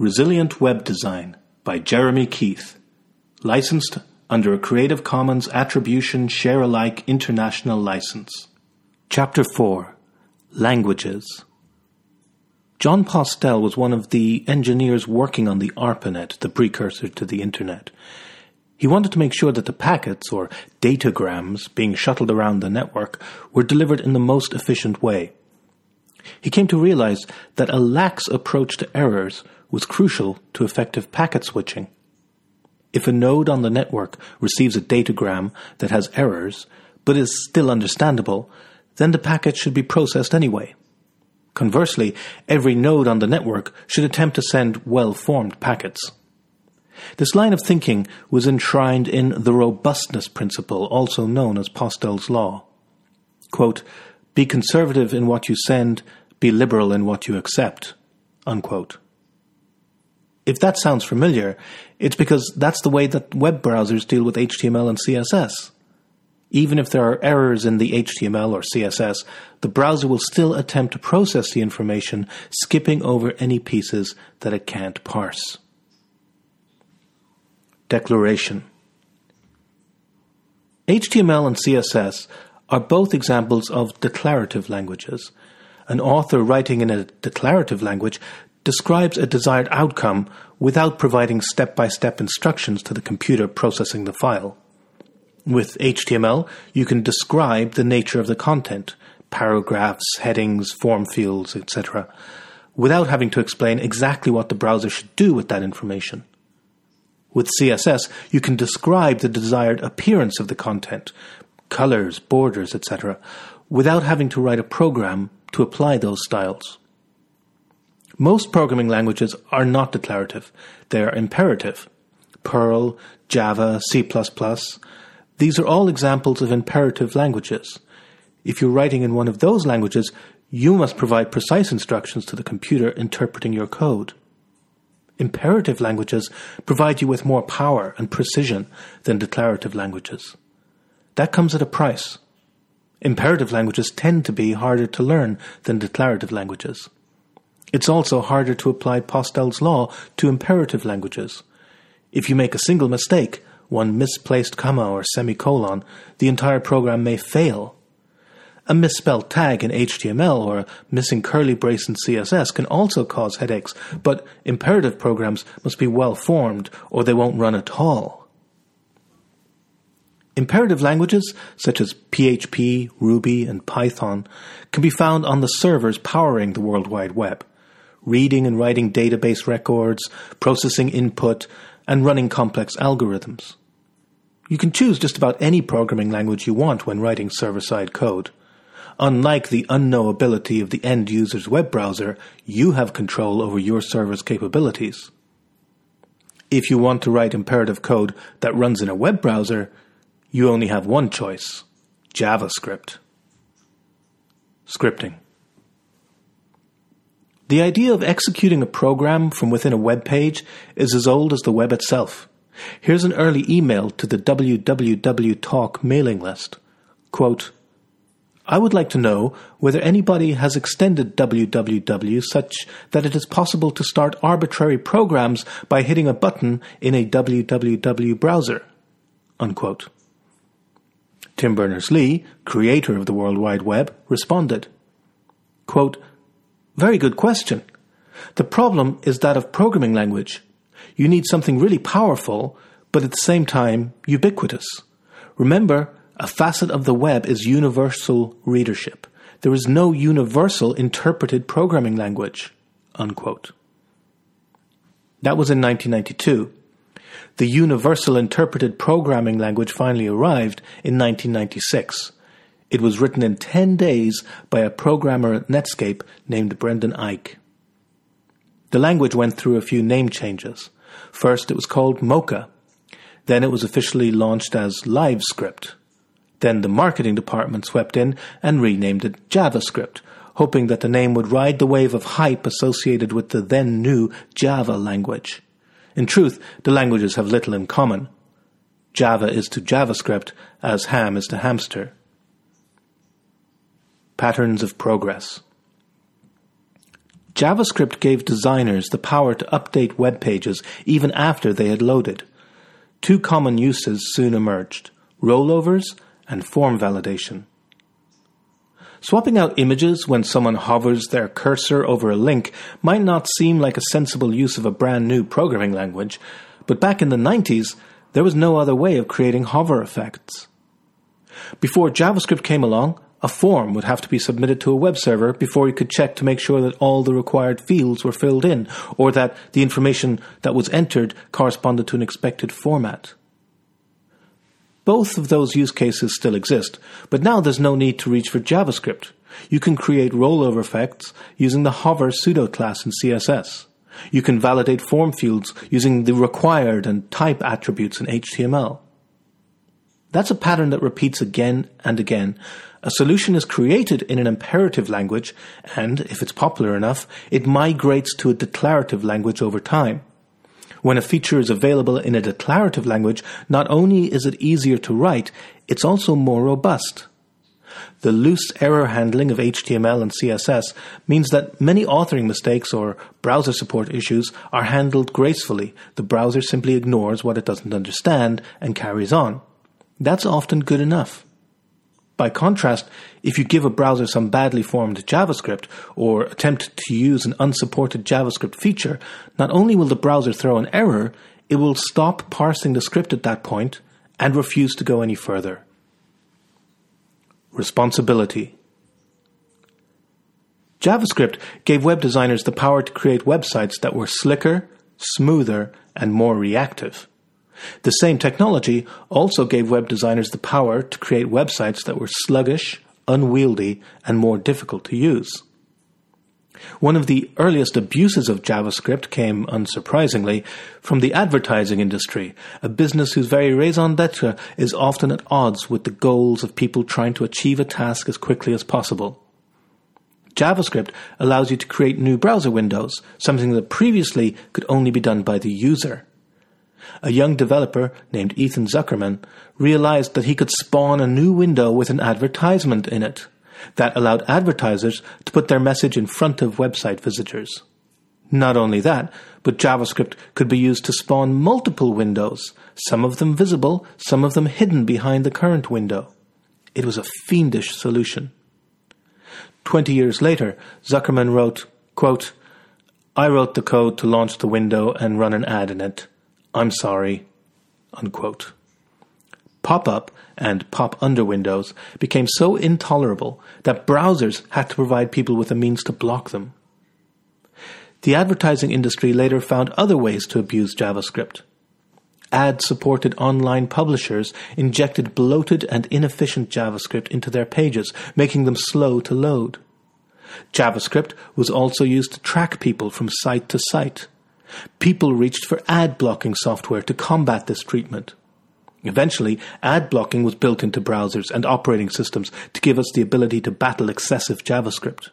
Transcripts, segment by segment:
Resilient Web Design by Jeremy Keith. Licensed under a Creative Commons Attribution Share Alike International License. Chapter 4 Languages. Jon Postel was one of the engineers working on the ARPANET, the precursor to the Internet. He wanted to make sure that the packets, or datagrams, being shuttled around the network were delivered in the most efficient way. He came to realize that a lax approach to errors was crucial to effective packet switching. If a node on the network receives a datagram that has errors, but is still understandable, then the packet should be processed anyway. Conversely, every node on the network should attempt to send well-formed packets. This line of thinking was enshrined in the robustness principle, also known as Postel's law. Quote, be conservative in what you send, be liberal in what you accept. Unquote. If that sounds familiar, it's because that's the way that web browsers deal with HTML and CSS. Even if there are errors in the HTML or CSS, the browser will still attempt to process the information, skipping over any pieces that it can't parse. Declaration HTML and CSS are both examples of declarative languages. An author writing in a declarative language describes a desired outcome without providing step by step instructions to the computer processing the file. With HTML, you can describe the nature of the content, paragraphs, headings, form fields, etc., without having to explain exactly what the browser should do with that information. With CSS, you can describe the desired appearance of the content, colors, borders, etc., without having to write a program to apply those styles. Most programming languages are not declarative, they are imperative. Perl, Java, C++, these are all examples of imperative languages. If you're writing in one of those languages, you must provide precise instructions to the computer interpreting your code. Imperative languages provide you with more power and precision than declarative languages. That comes at a price. Imperative languages tend to be harder to learn than declarative languages. It's also harder to apply Postel's law to imperative languages. If you make a single mistake, one misplaced comma or semicolon, the entire program may fail. A misspelled tag in HTML or a missing curly brace in CSS can also cause headaches, but imperative programs must be well formed or they won't run at all. Imperative languages such as PHP, Ruby, and Python can be found on the servers powering the World Wide Web reading and writing database records, processing input, and running complex algorithms. You can choose just about any programming language you want when writing server side code. Unlike the unknowability of the end user's web browser, you have control over your server's capabilities. If you want to write imperative code that runs in a web browser, you only have one choice JavaScript. Scripting. The idea of executing a program from within a web page is as old as the web itself. Here's an early email to the www talk mailing list. Quote, I would like to know whether anybody has extended www such that it is possible to start arbitrary programs by hitting a button in a www browser. Unquote. Tim Berners-Lee, creator of the World Wide Web, responded, quote, very good question. The problem is that of programming language. You need something really powerful, but at the same time ubiquitous. Remember, a facet of the web is universal readership. There is no universal interpreted programming language. Unquote. That was in 1992. The universal interpreted programming language finally arrived in 1996. It was written in 10 days by a programmer at Netscape named Brendan Eich. The language went through a few name changes. First, it was called Mocha. Then it was officially launched as LiveScript. Then the marketing department swept in and renamed it JavaScript, hoping that the name would ride the wave of hype associated with the then new Java language. In truth, the languages have little in common. Java is to JavaScript as ham is to hamster. Patterns of Progress. JavaScript gave designers the power to update web pages even after they had loaded. Two common uses soon emerged rollovers and form validation. Swapping out images when someone hovers their cursor over a link might not seem like a sensible use of a brand new programming language, but back in the 90s, there was no other way of creating hover effects. Before JavaScript came along, a form would have to be submitted to a web server before you could check to make sure that all the required fields were filled in or that the information that was entered corresponded to an expected format. Both of those use cases still exist, but now there's no need to reach for JavaScript. You can create rollover effects using the hover pseudo class in CSS. You can validate form fields using the required and type attributes in HTML. That's a pattern that repeats again and again. A solution is created in an imperative language, and if it's popular enough, it migrates to a declarative language over time. When a feature is available in a declarative language, not only is it easier to write, it's also more robust. The loose error handling of HTML and CSS means that many authoring mistakes or browser support issues are handled gracefully. The browser simply ignores what it doesn't understand and carries on. That's often good enough. By contrast, if you give a browser some badly formed JavaScript or attempt to use an unsupported JavaScript feature, not only will the browser throw an error, it will stop parsing the script at that point and refuse to go any further. Responsibility JavaScript gave web designers the power to create websites that were slicker, smoother, and more reactive. The same technology also gave web designers the power to create websites that were sluggish, unwieldy, and more difficult to use. One of the earliest abuses of JavaScript came, unsurprisingly, from the advertising industry, a business whose very raison d'etre is often at odds with the goals of people trying to achieve a task as quickly as possible. JavaScript allows you to create new browser windows, something that previously could only be done by the user a young developer named Ethan Zuckerman realized that he could spawn a new window with an advertisement in it that allowed advertisers to put their message in front of website visitors. Not only that, but JavaScript could be used to spawn multiple windows, some of them visible, some of them hidden behind the current window. It was a fiendish solution. Twenty years later, Zuckerman wrote, quote, I wrote the code to launch the window and run an ad in it. I'm sorry. Unquote. Pop up and pop under windows became so intolerable that browsers had to provide people with a means to block them. The advertising industry later found other ways to abuse JavaScript. Ad supported online publishers injected bloated and inefficient JavaScript into their pages, making them slow to load. JavaScript was also used to track people from site to site. People reached for ad blocking software to combat this treatment. Eventually, ad blocking was built into browsers and operating systems to give us the ability to battle excessive JavaScript.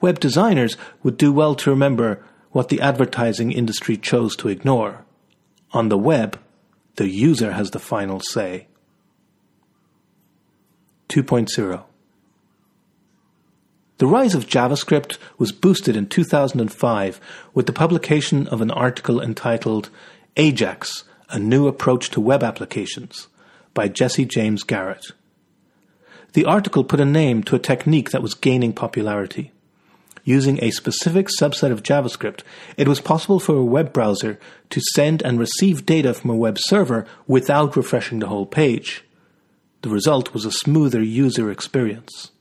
Web designers would do well to remember what the advertising industry chose to ignore. On the web, the user has the final say. 2.0 the rise of JavaScript was boosted in 2005 with the publication of an article entitled Ajax A New Approach to Web Applications by Jesse James Garrett. The article put a name to a technique that was gaining popularity. Using a specific subset of JavaScript, it was possible for a web browser to send and receive data from a web server without refreshing the whole page. The result was a smoother user experience.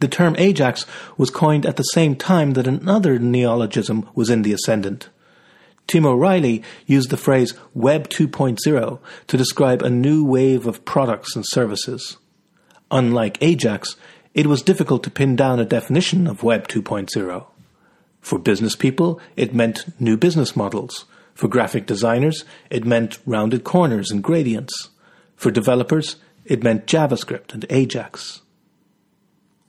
The term Ajax was coined at the same time that another neologism was in the ascendant. Tim O'Reilly used the phrase Web 2.0 to describe a new wave of products and services. Unlike Ajax, it was difficult to pin down a definition of Web 2.0. For business people, it meant new business models. For graphic designers, it meant rounded corners and gradients. For developers, it meant JavaScript and Ajax.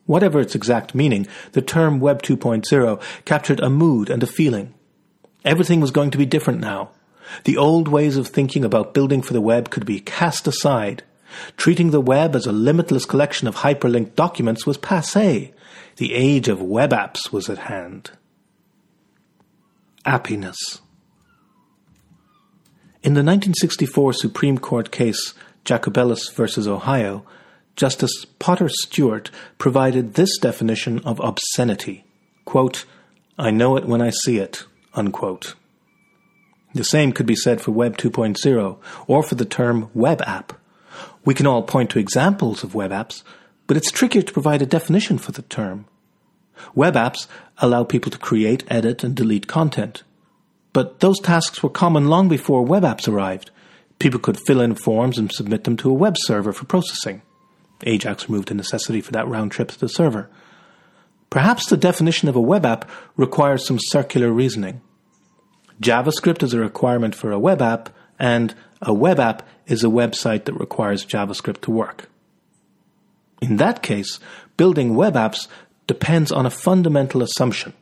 Whatever its exact meaning, the term Web 2.0 captured a mood and a feeling. Everything was going to be different now. The old ways of thinking about building for the web could be cast aside. Treating the web as a limitless collection of hyperlinked documents was passe. The age of web apps was at hand. Appiness. In the 1964 Supreme Court case Jacobellis v. Ohio, Justice Potter Stewart provided this definition of obscenity quote, I know it when I see it. Unquote. The same could be said for Web 2.0 or for the term web app. We can all point to examples of web apps, but it's trickier to provide a definition for the term. Web apps allow people to create, edit, and delete content. But those tasks were common long before web apps arrived. People could fill in forms and submit them to a web server for processing. Ajax removed the necessity for that round trip to the server. Perhaps the definition of a web app requires some circular reasoning. JavaScript is a requirement for a web app, and a web app is a website that requires JavaScript to work. In that case, building web apps depends on a fundamental assumption.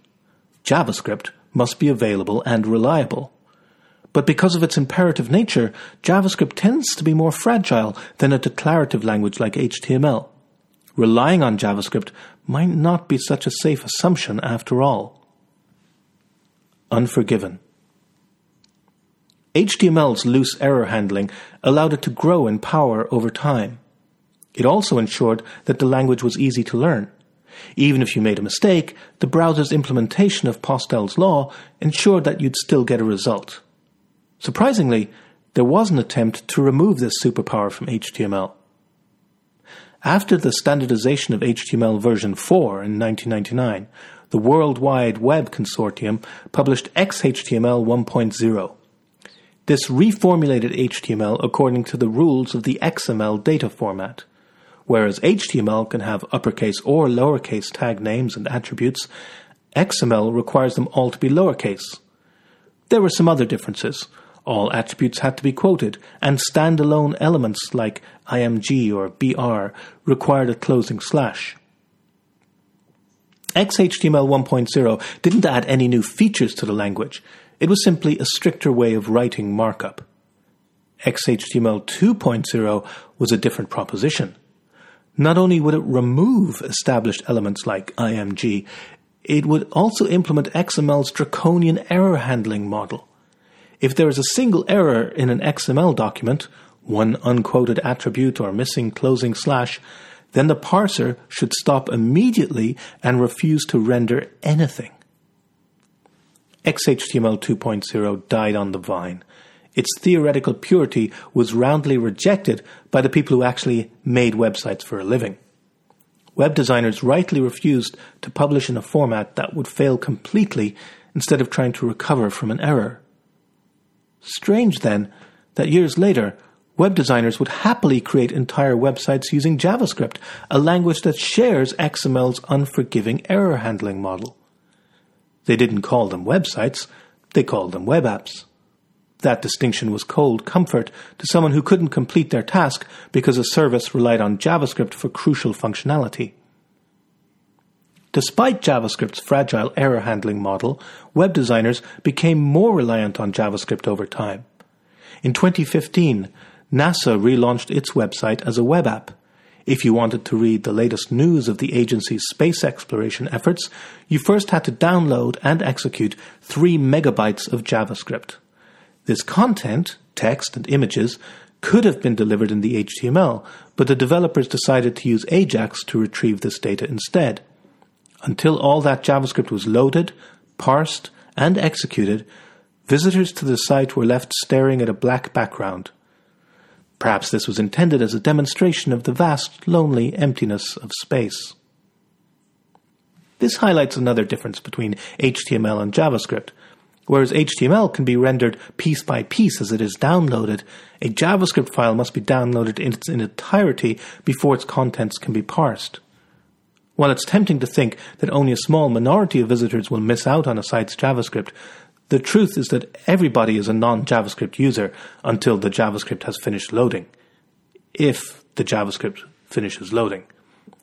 JavaScript must be available and reliable. But because of its imperative nature, JavaScript tends to be more fragile than a declarative language like HTML. Relying on JavaScript might not be such a safe assumption after all. Unforgiven. HTML's loose error handling allowed it to grow in power over time. It also ensured that the language was easy to learn. Even if you made a mistake, the browser's implementation of Postel's law ensured that you'd still get a result. Surprisingly, there was an attempt to remove this superpower from HTML. After the standardization of HTML version 4 in 1999, the World Wide Web Consortium published XHTML 1.0. This reformulated HTML according to the rules of the XML data format. Whereas HTML can have uppercase or lowercase tag names and attributes, XML requires them all to be lowercase. There were some other differences. All attributes had to be quoted, and standalone elements like img or br required a closing slash. XHTML 1.0 didn't add any new features to the language. It was simply a stricter way of writing markup. XHTML 2.0 was a different proposition. Not only would it remove established elements like IMG, it would also implement XML's draconian error handling model. If there is a single error in an XML document, one unquoted attribute or missing closing slash, then the parser should stop immediately and refuse to render anything. XHTML 2.0 died on the vine its theoretical purity was roundly rejected by the people who actually made websites for a living. Web designers rightly refused to publish in a format that would fail completely instead of trying to recover from an error. Strange, then, that years later, web designers would happily create entire websites using JavaScript, a language that shares XML's unforgiving error handling model. They didn't call them websites, they called them web apps. That distinction was cold comfort to someone who couldn't complete their task because a service relied on JavaScript for crucial functionality. Despite JavaScript's fragile error handling model, web designers became more reliant on JavaScript over time. In 2015, NASA relaunched its website as a web app. If you wanted to read the latest news of the agency's space exploration efforts, you first had to download and execute 3 megabytes of JavaScript. This content, text and images, could have been delivered in the HTML, but the developers decided to use Ajax to retrieve this data instead. Until all that JavaScript was loaded, parsed, and executed, visitors to the site were left staring at a black background. Perhaps this was intended as a demonstration of the vast, lonely emptiness of space. This highlights another difference between HTML and JavaScript. Whereas HTML can be rendered piece by piece as it is downloaded, a JavaScript file must be downloaded in its entirety before its contents can be parsed. While it's tempting to think that only a small minority of visitors will miss out on a site's JavaScript, the truth is that everybody is a non JavaScript user until the JavaScript has finished loading. If the JavaScript finishes loading.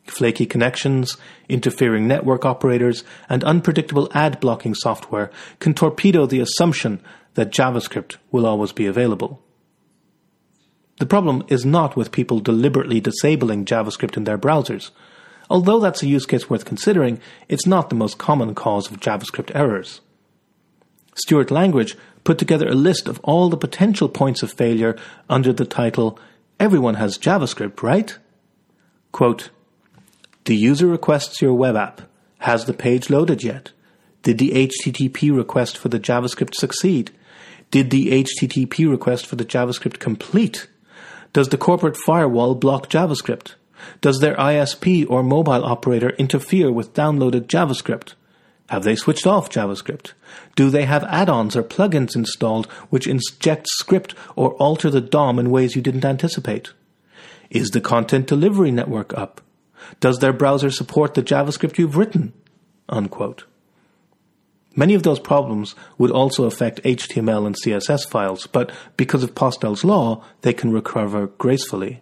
Flaky connections, interfering network operators, and unpredictable ad blocking software can torpedo the assumption that JavaScript will always be available. The problem is not with people deliberately disabling JavaScript in their browsers. Although that's a use case worth considering, it's not the most common cause of JavaScript errors. Stuart Langridge put together a list of all the potential points of failure under the title Everyone has JavaScript, right? Quote, the user requests your web app. Has the page loaded yet? Did the HTTP request for the JavaScript succeed? Did the HTTP request for the JavaScript complete? Does the corporate firewall block JavaScript? Does their ISP or mobile operator interfere with downloaded JavaScript? Have they switched off JavaScript? Do they have add-ons or plugins installed which inject script or alter the DOM in ways you didn't anticipate? Is the content delivery network up? Does their browser support the JavaScript you've written? Unquote. Many of those problems would also affect HTML and CSS files, but because of Postel's law, they can recover gracefully.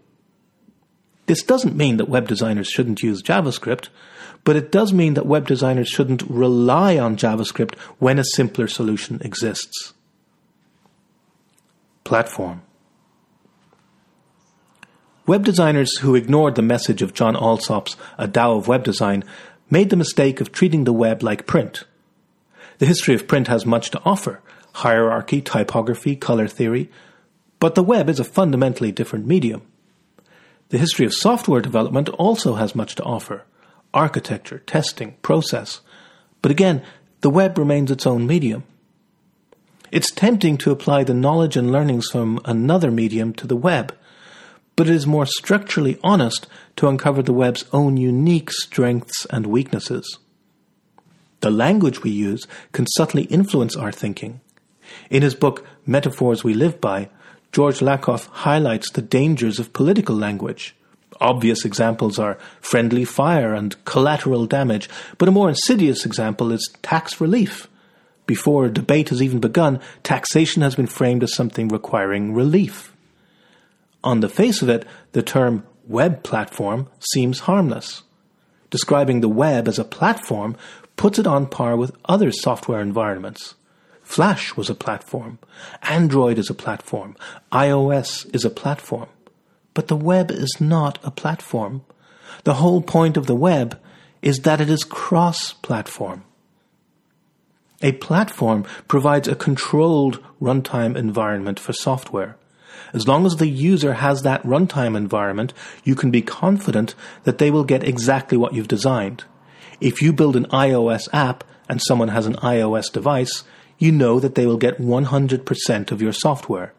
This doesn't mean that web designers shouldn't use JavaScript, but it does mean that web designers shouldn't rely on JavaScript when a simpler solution exists. Platform. Web designers who ignored the message of John Allsopp's A Tao of Web Design made the mistake of treating the web like print. The history of print has much to offer hierarchy, typography, color theory, but the web is a fundamentally different medium. The history of software development also has much to offer architecture, testing, process. But again, the web remains its own medium. It's tempting to apply the knowledge and learnings from another medium to the web, but it is more structurally honest to uncover the web's own unique strengths and weaknesses. The language we use can subtly influence our thinking. In his book Metaphors We Live By, George Lakoff highlights the dangers of political language. Obvious examples are friendly fire and collateral damage, but a more insidious example is tax relief. Before a debate has even begun, taxation has been framed as something requiring relief. On the face of it, the term web platform seems harmless. Describing the web as a platform puts it on par with other software environments. Flash was a platform. Android is a platform. iOS is a platform. But the web is not a platform. The whole point of the web is that it is cross platform. A platform provides a controlled runtime environment for software. As long as the user has that runtime environment, you can be confident that they will get exactly what you've designed. If you build an iOS app and someone has an iOS device, you know that they will get 100% of your software.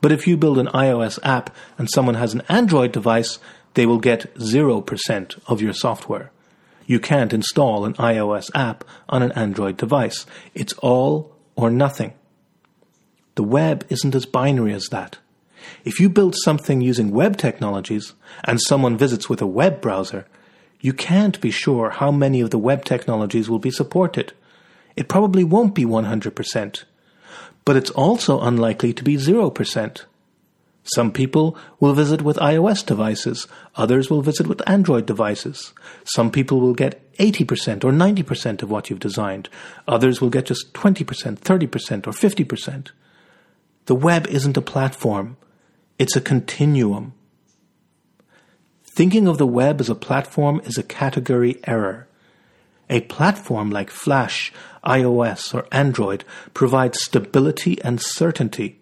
But if you build an iOS app and someone has an Android device, they will get 0% of your software. You can't install an iOS app on an Android device. It's all or nothing. The web isn't as binary as that. If you build something using web technologies and someone visits with a web browser, you can't be sure how many of the web technologies will be supported. It probably won't be 100%, but it's also unlikely to be 0%. Some people will visit with iOS devices, others will visit with Android devices. Some people will get 80% or 90% of what you've designed, others will get just 20%, 30%, or 50%. The web isn't a platform, it's a continuum. Thinking of the web as a platform is a category error. A platform like Flash, iOS, or Android provides stability and certainty,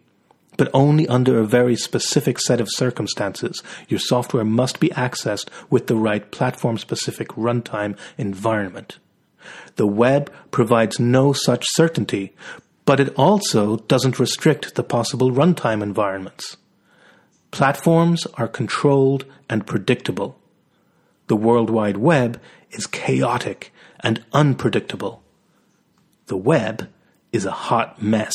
but only under a very specific set of circumstances. Your software must be accessed with the right platform specific runtime environment. The web provides no such certainty, but it also doesn't restrict the possible runtime environments. Platforms are controlled and predictable. The World Wide Web is chaotic and unpredictable. The web is a hot mess.